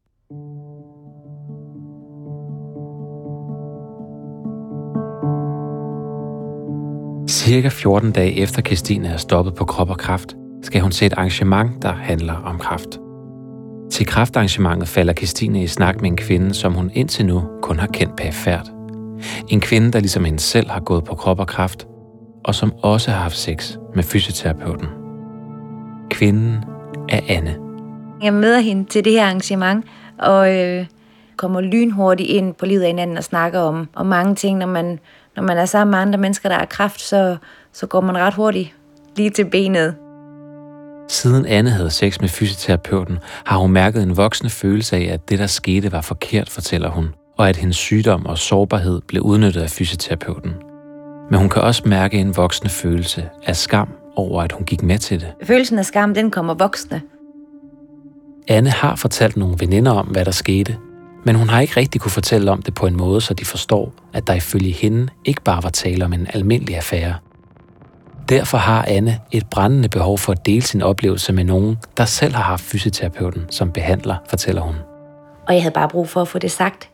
Cirka 14 dage efter Christine er stoppet på krop og kraft, skal hun til et arrangement, der handler om kraft. Til kraftarrangementet falder Christine i snak med en kvinde, som hun indtil nu kun har kendt perifært. En kvinde, der ligesom hende selv har gået på krop og kraft, og som også har haft sex med fysioterapeuten. Kvinden er Anne. Jeg møder hende til det her arrangement, og øh, kommer lynhurtigt ind på livet af hinanden og snakker om, om mange ting. Når man, når man er sammen med andre mennesker, der har kraft, så, så går man ret hurtigt lige til benet. Siden Anne havde sex med fysioterapeuten, har hun mærket en voksende følelse af, at det, der skete, var forkert, fortæller hun, og at hendes sygdom og sårbarhed blev udnyttet af fysioterapeuten. Men hun kan også mærke en voksende følelse af skam over, at hun gik med til det. Følelsen af skam, den kommer voksne. Anne har fortalt nogle veninder om, hvad der skete, men hun har ikke rigtig kunne fortælle om det på en måde, så de forstår, at der ifølge hende ikke bare var tale om en almindelig affære. Derfor har Anne et brændende behov for at dele sin oplevelse med nogen, der selv har haft fysioterapeuten som behandler, fortæller hun. Og jeg havde bare brug for at få det sagt.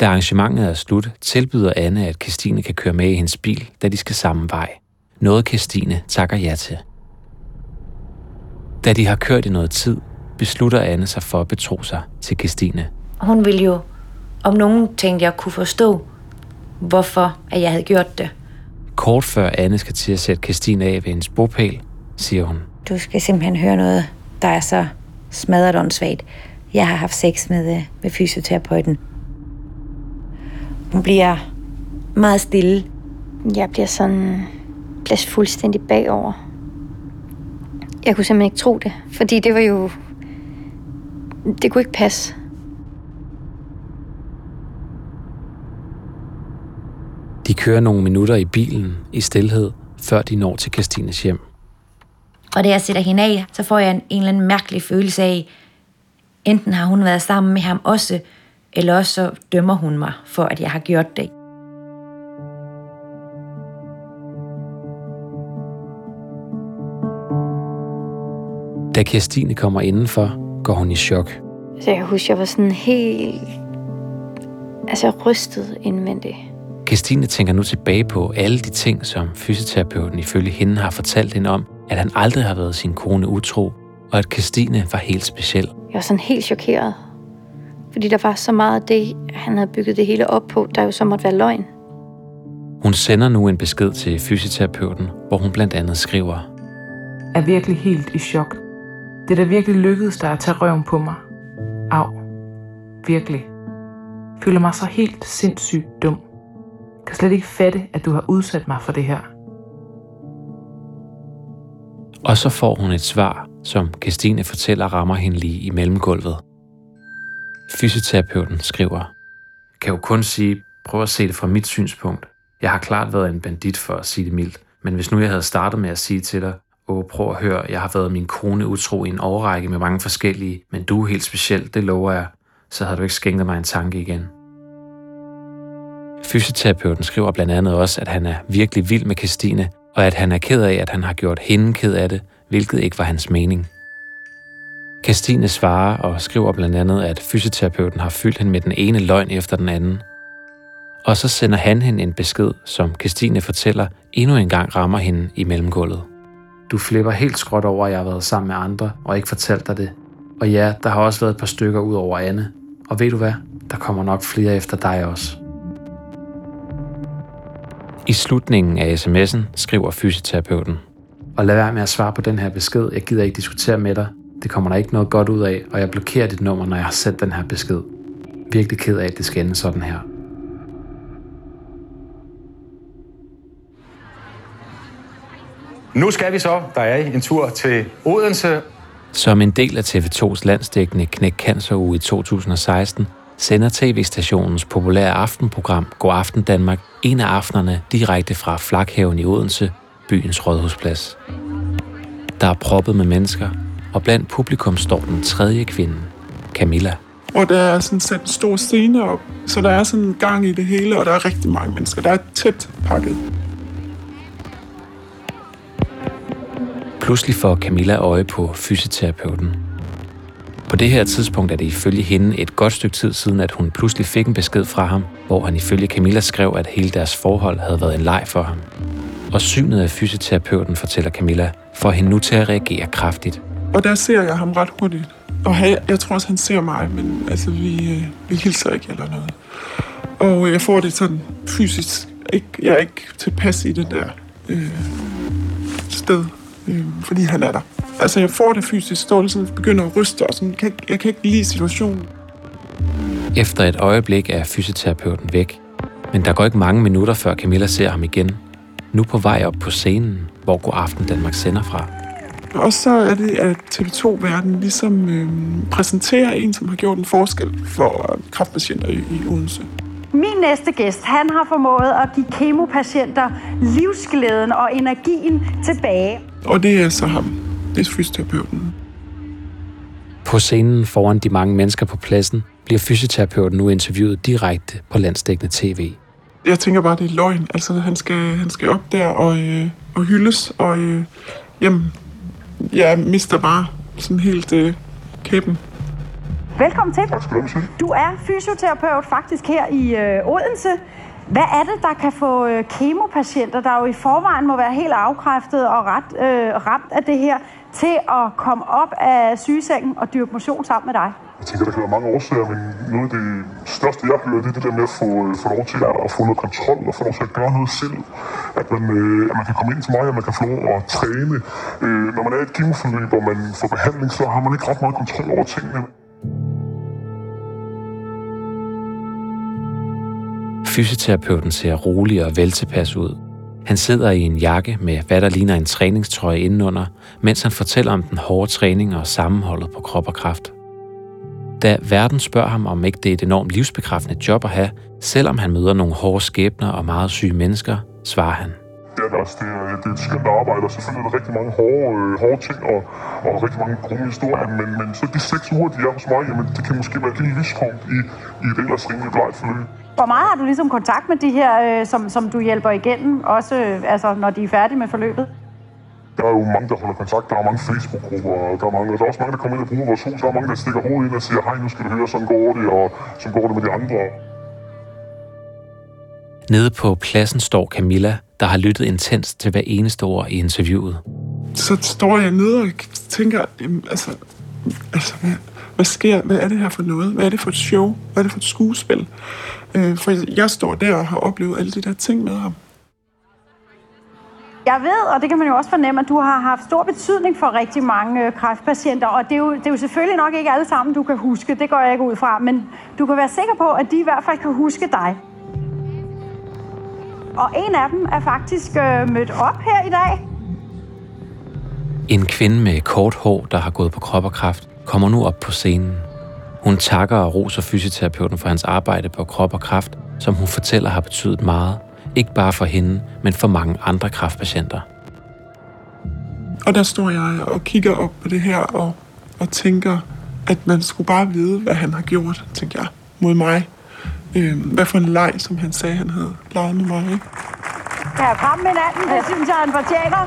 Da arrangementet er slut, tilbyder Anne, at Christine kan køre med i hendes bil, da de skal samme vej. Noget Christine takker ja til. Da de har kørt i noget tid, beslutter Anne sig for at betro sig til Christine. Hun ville jo om nogen tænkte, jeg kunne forstå, hvorfor at jeg havde gjort det. Kort før Anne skal til at sætte Christine af ved hendes bopæl, siger hun. Du skal simpelthen høre noget, der er så smadret åndssvagt. Jeg har haft sex med, øh, med fysioterapeuten. Hun bliver meget stille. Jeg bliver sådan bliver fuldstændig bagover. Jeg kunne simpelthen ikke tro det, fordi det var jo... Det kunne ikke passe. De kører nogle minutter i bilen i stillhed, før de når til Christines hjem. Og da jeg sætter hende af, så får jeg en, en eller anden mærkelig følelse af, enten har hun været sammen med ham også, eller også så dømmer hun mig for, at jeg har gjort det. Da Kirstine kommer indenfor, går hun i chok. Så jeg kan huske, jeg var sådan helt... Altså rystet indvendigt. Christine tænker nu tilbage på alle de ting, som fysioterapeuten ifølge hende har fortalt hende om, at han aldrig har været sin kone utro, og at Christine var helt speciel. Jeg var sådan helt chokeret. Fordi der var så meget af det, han havde bygget det hele op på, der jo så måtte være løgn. Hun sender nu en besked til fysioterapeuten, hvor hun blandt andet skriver, er virkelig helt i chok. Det er da virkelig lykkedes dig at tage røven på mig. Au. Virkelig. føler mig så helt sindssygt dum. Kan slet ikke fatte, at du har udsat mig for det her. Og så får hun et svar, som Christine fortæller rammer hende lige i mellemgulvet. Fysioterapeuten skriver, kan jo kun sige, prøv at se det fra mit synspunkt. Jeg har klart været en bandit for at sige det mildt, men hvis nu jeg havde startet med at sige til dig, åh, prøv at høre, jeg har været min kone utro i en årrække med mange forskellige, men du er helt speciel, det lover jeg, så havde du ikke skænket mig en tanke igen. Fysioterapeuten skriver blandt andet også, at han er virkelig vild med Christine, og at han er ked af, at han har gjort hende ked af det, hvilket ikke var hans mening. Christine svarer og skriver blandt andet, at fysioterapeuten har fyldt hende med den ene løgn efter den anden. Og så sender han hende en besked, som Christine fortæller endnu en gang rammer hende i mellemgulvet. Du flipper helt skråt over, at jeg har været sammen med andre og ikke fortalt dig det. Og ja, der har også været et par stykker ud over Anne. Og ved du hvad? Der kommer nok flere efter dig også. I slutningen af sms'en skriver fysioterapeuten. Og lad være med at svare på den her besked. Jeg gider ikke diskutere med dig. Det kommer der ikke noget godt ud af, og jeg blokerer dit nummer, når jeg har sendt den her besked. Virkelig ked af, at det skal ende sådan her. Nu skal vi så, der er en tur til Odense. Som en del af TV2's landsdækkende Knæk Cancer uge i 2016, sender tv-stationens populære aftenprogram God Aften Danmark en af aftenerne direkte fra Flakhaven i Odense, byens rådhusplads. Der er proppet med mennesker, og blandt publikum står den tredje kvinde, Camilla. Og der er sådan sat en stor scene op, så der er sådan en gang i det hele, og der er rigtig mange mennesker. Der er tæt pakket. Pludselig får Camilla øje på fysioterapeuten. På det her tidspunkt er det ifølge hende et godt stykke tid siden, at hun pludselig fik en besked fra ham, hvor han ifølge Camilla skrev, at hele deres forhold havde været en leg for ham. Og synet af fysioterapeuten, fortæller Camilla, får hende nu til at reagere kraftigt. Og der ser jeg ham ret hurtigt. Og jeg, jeg tror også, han ser mig, men altså, vi, øh, vi hilser ikke eller noget. Og jeg får det sådan fysisk. Ikke, jeg er ikke tilpas i det der øh, sted, øh, fordi han er der. Altså, jeg får det fysisk, sådan, begynder at ryste, og sådan, jeg kan, jeg kan ikke lide situationen. Efter et øjeblik er fysioterapeuten væk, men der går ikke mange minutter, før Camilla ser ham igen. Nu på vej op på scenen, hvor God Aften Danmark sender fra. Og så er det, at TV2-verden ligesom øh, præsenterer en, som har gjort en forskel for kræftpatienter i, i Odense. Min næste gæst, han har formået at give kemopatienter livsglæden og energien tilbage. Og det er så ham. Det er fysioterapeuten. På scenen foran de mange mennesker på pladsen bliver fysioterapeuten nu interviewet direkte på landsdækkende tv. Jeg tænker bare, det er løgn. Altså, han skal, han skal op der og, øh, og hyldes, og øh, jamen, jeg mister bare sådan helt øh, kæben. Velkommen til. Du er fysioterapeut faktisk her i øh, Odense. Hvad er det, der kan få øh, kemopatienter, der jo i forvejen må være helt afkræftet og ret øh, ramt af det her, til at komme op af sygesengen og dyrke motion sammen med dig? Jeg tænker, der kan være mange årsager, men noget af det største, jeg hører, det er det der med at få, øh, få lov til at få noget kontrol og få lov til at gøre noget selv. At man, øh, at man kan komme ind til mig, og man kan få lov at træne. Øh, når man er i et kemoforløb, og man får behandling, så har man ikke ret meget kontrol over tingene. Fysioterapeuten ser rolig og veltilpas ud. Han sidder i en jakke med hvad der ligner en træningstrøje indenunder, mens han fortæller om den hårde træning og sammenholdet på krop og kraft. Da verden spørger ham, om ikke det er et enormt livsbekræftende job at have, selvom han møder nogle hårde skæbner og meget syge mennesker, svarer han. Det er, altså, det, er, det er et skønt arbejde, og selvfølgelig er der rigtig mange hårde, øh, hårde ting og, og rigtig mange gode historier, men, men så de seks uger, de er hos mig, jamen, det kan måske være et lille lyspunkt i, i et ellers rimelig blegt forløb. Hvor meget har du ligesom kontakt med de her, øh, som, som du hjælper igennem, også øh, altså, når de er færdige med forløbet? Der er jo mange, der holder kontakt. Der er mange Facebook-grupper, og der er, mange, der er også mange, der kommer ind og bruger vores hus. Der er mange, der stikker hovedet ind og siger, hej, nu skal du høre, sådan går det, og sådan går det med de andre. Nede på pladsen står Camilla, der har lyttet intens til hver eneste ord i interviewet. Så står jeg nede og tænker, jamen, altså, altså hvad, sker? Hvad er det her for noget? Hvad er det for et show? Hvad er det for et skuespil? Øh, for jeg står der og har oplevet alle de der ting med ham. Jeg ved, og det kan man jo også fornemme, at du har haft stor betydning for rigtig mange øh, kræftpatienter, og det er, jo, det er jo selvfølgelig nok ikke alle sammen, du kan huske, det går jeg ikke ud fra, men du kan være sikker på, at de i hvert fald kan huske dig. Og en af dem er faktisk øh, mødt op her i dag. En kvinde med kort hår, der har gået på krop og kraft, kommer nu op på scenen. Hun takker og roser fysioterapeuten for hans arbejde på krop og kraft, som hun fortæller har betydet meget, ikke bare for hende, men for mange andre kraftpatienter. Og der står jeg og kigger op på det her og, og tænker, at man skulle bare vide, hvad han har gjort, tænker jeg, mod mig. Øh, hvad for en leg, som han sagde, han havde leget med mig. Ikke? Ja, kom med anden, det synes jeg, han fortjener.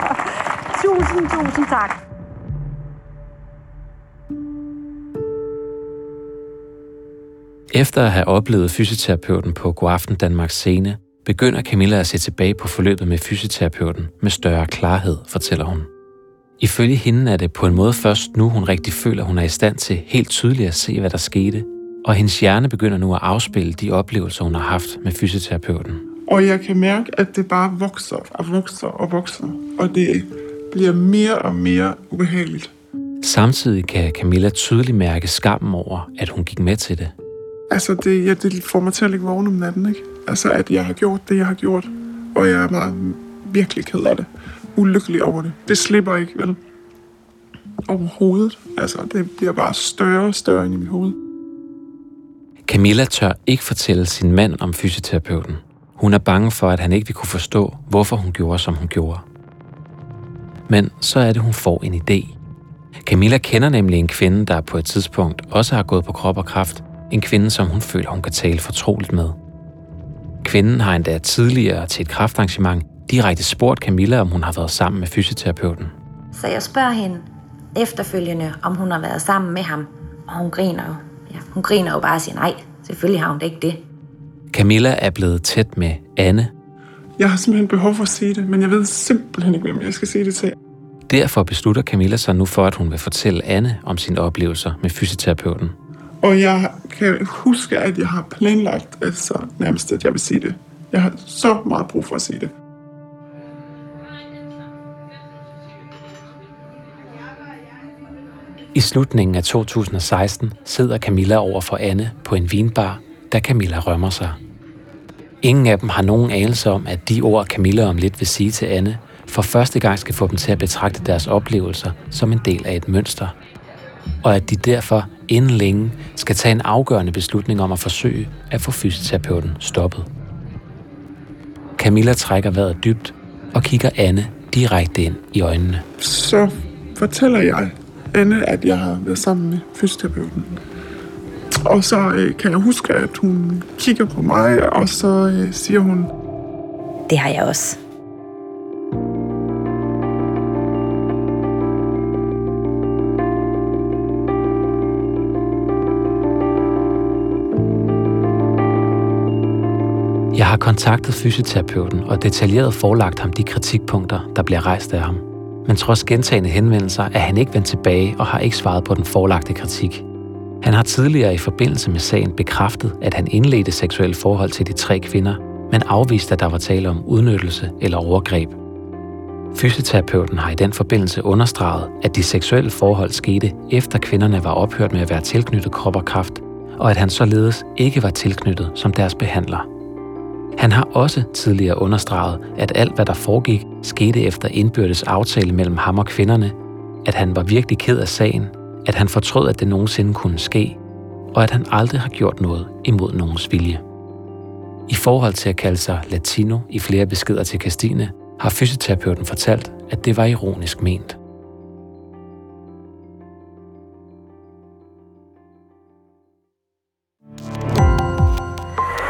tusind, tusind tak. Efter at have oplevet fysioterapeuten på Godaften Danmarks scene, begynder Camilla at se tilbage på forløbet med fysioterapeuten med større klarhed, fortæller hun. Ifølge hende er det på en måde først nu, hun rigtig føler, hun er i stand til helt tydeligt at se, hvad der skete, og hendes hjerne begynder nu at afspille de oplevelser, hun har haft med fysioterapeuten. Og jeg kan mærke, at det bare vokser og vokser og vokser, og det bliver mere og mere ubehageligt. Samtidig kan Camilla tydeligt mærke skammen over, at hun gik med til det. Altså, det, ja, det får mig til at ligge vågen om natten, ikke? Altså, at jeg har gjort det, jeg har gjort. Og jeg er meget virkelig ked af det. Ulykkelig over det. Det slipper ikke, vel? Overhovedet. Altså, det bliver bare større og større ind i mit hoved. Camilla tør ikke fortælle sin mand om fysioterapeuten. Hun er bange for, at han ikke vil kunne forstå, hvorfor hun gjorde, som hun gjorde. Men så er det, hun får en idé. Camilla kender nemlig en kvinde, der på et tidspunkt også har gået på krop og kraft. En kvinde, som hun føler, hun kan tale fortroligt med. Kvinden har endda tidligere til et kraftarrangement direkte spurgt Camilla, om hun har været sammen med fysioterapeuten. Så jeg spørger hende efterfølgende, om hun har været sammen med ham. Og hun griner jo. Ja, hun griner jo bare og siger, nej, selvfølgelig har hun da ikke det. Camilla er blevet tæt med Anne. Jeg har simpelthen behov for at sige det, men jeg ved simpelthen ikke, hvem jeg skal sige det til. Derfor beslutter Camilla sig nu for, at hun vil fortælle Anne om sine oplevelser med fysioterapeuten. Og jeg kan huske, at jeg har planlagt, altså nærmest, at jeg vil sige det. Jeg har så meget brug for at sige det. I slutningen af 2016 sidder Camilla over for Anne på en vinbar, da Camilla rømmer sig. Ingen af dem har nogen anelse om, at de ord, Camilla om lidt vil sige til Anne, for første gang skal få dem til at betragte deres oplevelser som en del af et mønster. Og at de derfor inden længe skal tage en afgørende beslutning om at forsøge at få fysioterapeuten stoppet. Camilla trækker vejret dybt og kigger Anne direkte ind i øjnene. Så fortæller jeg Anne, at jeg har været sammen med fysioterapeuten. Og så øh, kan jeg huske, at hun kigger på mig, og så øh, siger hun... Det har jeg også. Kontaktet fysioterapeuten og detaljeret forelagt ham de kritikpunkter, der bliver rejst af ham. Men trods gentagende henvendelser er han ikke vendt tilbage og har ikke svaret på den forelagte kritik. Han har tidligere i forbindelse med sagen bekræftet, at han indledte seksuelle forhold til de tre kvinder, men afviste, at der var tale om udnyttelse eller overgreb. Fysioterapeuten har i den forbindelse understreget, at de seksuelle forhold skete efter kvinderne var ophørt med at være tilknyttet krop og kraft, og at han således ikke var tilknyttet som deres behandler. Han har også tidligere understreget, at alt hvad der foregik, skete efter indbyrdes aftale mellem ham og kvinderne, at han var virkelig ked af sagen, at han fortrød, at det nogensinde kunne ske, og at han aldrig har gjort noget imod nogens vilje. I forhold til at kalde sig latino i flere beskeder til Christine, har fysioterapeuten fortalt, at det var ironisk ment.